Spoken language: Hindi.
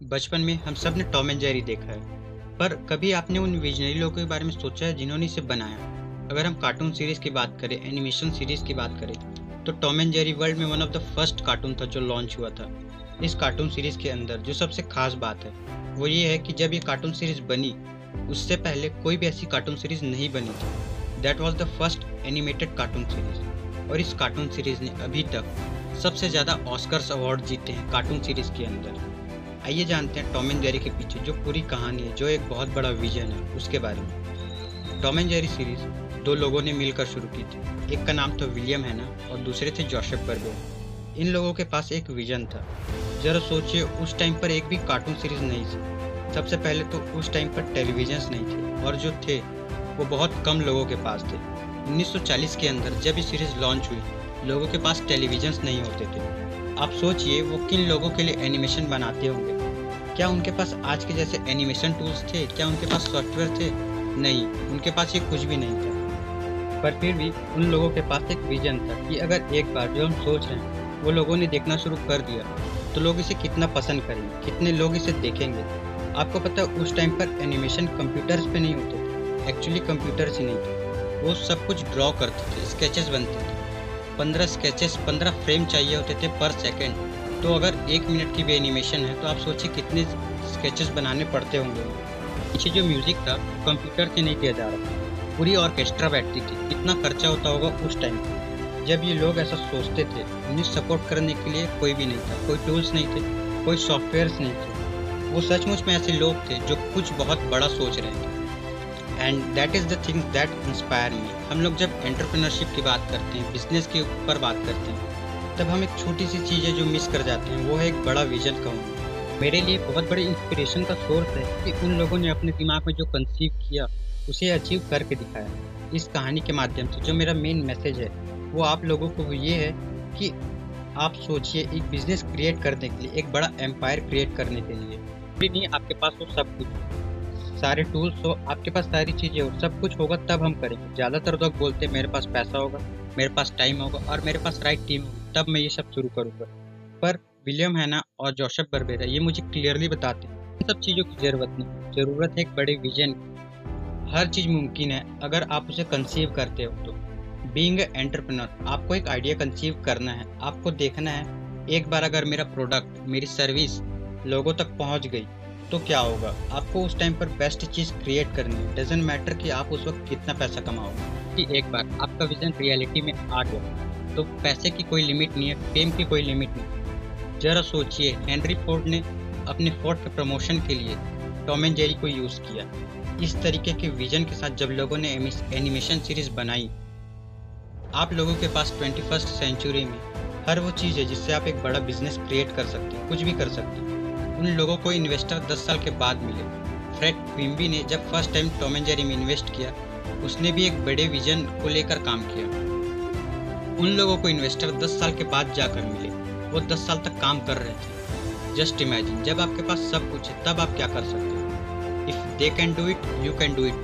बचपन में हम सबने टॉम एंड जेरी देखा है। पर कभी आपने उन विजनरी लोगों के बारे में सोचा है जिन्होंने इसे बनाया? अगर हम कार्टून सीरीज़ की बात करें, एनिमेशन सीरीज़ की बात करें तो टॉम एंड जेरी वर्ल्ड में one of the first cartoon था जो लॉन्च हुआ था। इस कार्टून सीरीज़ के अंदर जो सबसे खास बात है, वो ये है कि जब ये कार्टून सीरीज़ बनी, उससे पहले कोई भी ऐसी कार्टून सीरीज़ नहीं बनी थी। That was the first animated cartoon series और इस कार्टून सीरीज़ ने अभी तक सबसे ज़्यादा ऑस्कर्स अवार्ड जीते हैं कार्टून सीरीज़ के अंदर। आइए जानते हैं टॉम एंड जेरी के पीछे जो पूरी कहानी है, जो एक बहुत बड़ा विजन है, उसके बारे में। टॉम एंड जेरी सीरीज़ दो लोगों ने मिलकर शुरू की थी। एक का नाम तो विलियम है ना, और दूसरे थे जोसेफ बर्गे। इन लोगों के पास एक विजन था। जरा सोचिए, उस टाइम पर एक भी कार्टून सीरीज़ नहीं थी। सबसे पहले तो उस टाइम पर टेलीविज़न नहीं थे, और जो थे, वो बहुत कम लोगों के पास थे। 1940 के अंदर जब ये सीरीज़ लॉन्च हुई, लोगों के पास टेलीविज़न नहीं होते थे। आप सोचिए, वो किन लोगों के लिए एनिमेशन बनाते होंगे? क्या उनके पास आज के जैसे एनिमेशन टूल्स थे? क्या उनके पास सॉफ्टवेयर थे? नहीं, उनके पास ये कुछ भी नहीं था। पर फिर भी उन लोगों के पास एक विजन था कि अगर एक बार जो हम सोच रहे हैं, वो लोगों ने देखना शुरू कर दिया तो लोग इसे कितना पसंद करेंगे, कितने लोग इसे देखेंगे। आपको पता है, उस टाइम पर एनिमेशन कंप्यूटर्स पे नहीं होते थे एक्चुअली कंप्यूटर्स ही नहीं थे। वो सब कुछ ड्रॉ करते थे स्केचेस बनते थे। पंद्रह स्केचेस पंद्रह फ्रेम चाहिए होते थे पर सेकेंड तो अगर एक मिनट की भी एनिमेशन है तो आप सोचिए कितने स्केचेस बनाने पड़ते होंगे। पीछे जो म्यूज़िक था कंप्यूटर से नहीं दिया जा रहा था। पूरी ऑर्केस्ट्रा बैठती थी। कितना खर्चा होता होगा उस टाइम पर जब ये लोग ऐसा सोचते थे, उन्हें सपोर्ट करने के लिए कोई भी नहीं था। कोई टूल्स नहीं थे, कोई सॉफ्टवेयर नहीं थे। वो सचमुच में ऐसे लोग थे, जो कुछ बहुत बड़ा सोच रहे थे। And that is the thing that inspire me हम लोग जब एंटरप्रेन्योरशिप की बात करते हैं बिज़नेस के ऊपर बात करते हैं तब हम एक छोटी सी चीज़ है जो मिस कर जाते हैं, वो है एक बड़ा विजन कहूँगा मेरे लिए बहुत बड़े इंस्पिरेशन का सोर्स है कि उन लोगों ने अपने दिमाग में जो कंसीव किया, उसे अचीव करके दिखाया। इस कहानी के माध्यम से जो मेरा मेन मैसेज है, वो आप लोगों को ये है कि आप सोचिए एक बिज़नेस क्रिएट करने के लिए, एक बड़ा एम्पायर क्रिएट करने के लिए। भी नहीं, आपके पास वो सब कुछ सारे टूल्स हो, आपके पास सारी चीज़ें हो, सब कुछ होगा, तब हम करेंगे। ज़्यादातर लोग बोलते हैं, मेरे पास पैसा होगा। मेरे पास टाइम होगा और मेरे पास राइट टीम होगी, तब मैं ये सब शुरू करूँगा। पर विलियम हैना और जोशफ बर्बेरा, ये मुझे क्लियरली बताते हैं। इन सब चीज़ों की ज़रूरत नहीं, ज़रूरत है एक बड़े विजन हर चीज़ मुमकिन है, अगर आप उसे कंसीव करते हो तो। बींग एंटरप्रेनर आपको एक आइडिया कंसीव करना है, आपको देखना है, एक बार अगर मेरा प्रोडक्ट मेरी सर्विस लोगों तक पहुँच गई तो क्या होगा? आपको उस टाइम पर बेस्ट चीज़ क्रिएट करनी है। डजेंट मैटर कि आप उस वक्त कितना पैसा कमाओगे। कि एक बार आपका विजन रियलिटी में आ गया। तो पैसे की कोई लिमिट नहीं है फेम की कोई लिमिट नहीं जरा सोचिए हेनरी फोर्ड ने अपने फोर्ड के प्रमोशन के लिए टॉम एंड जेरी को यूज़ किया। इस तरीके के विजन के साथ जब लोगों ने एनिमेशन सीरीज़ बनाई, आप लोगों के पास ट्वेंटी फ़र्स्ट सेंचुरी में हर वो चीज़ है जिससे आप एक बड़ा बिज़नेस क्रिएट कर सकते हैं, कुछ भी कर सकते हैं। उन लोगों को इन्वेस्टर 10 साल के बाद मिले। फ्रेड क्विम्बी ने जब first time Tom and Jerry में इन्वेस्ट किया, उसने भी एक बड़े विजन को लेकर काम किया। उन लोगों को इन्वेस्टर 10 साल के बाद जाकर मिले। वो 10 साल तक काम कर रहे थे। जस्ट इमेजिन जब आपके पास सब कुछ है, तब आप क्या कर सकते हो? If they can do it you can do it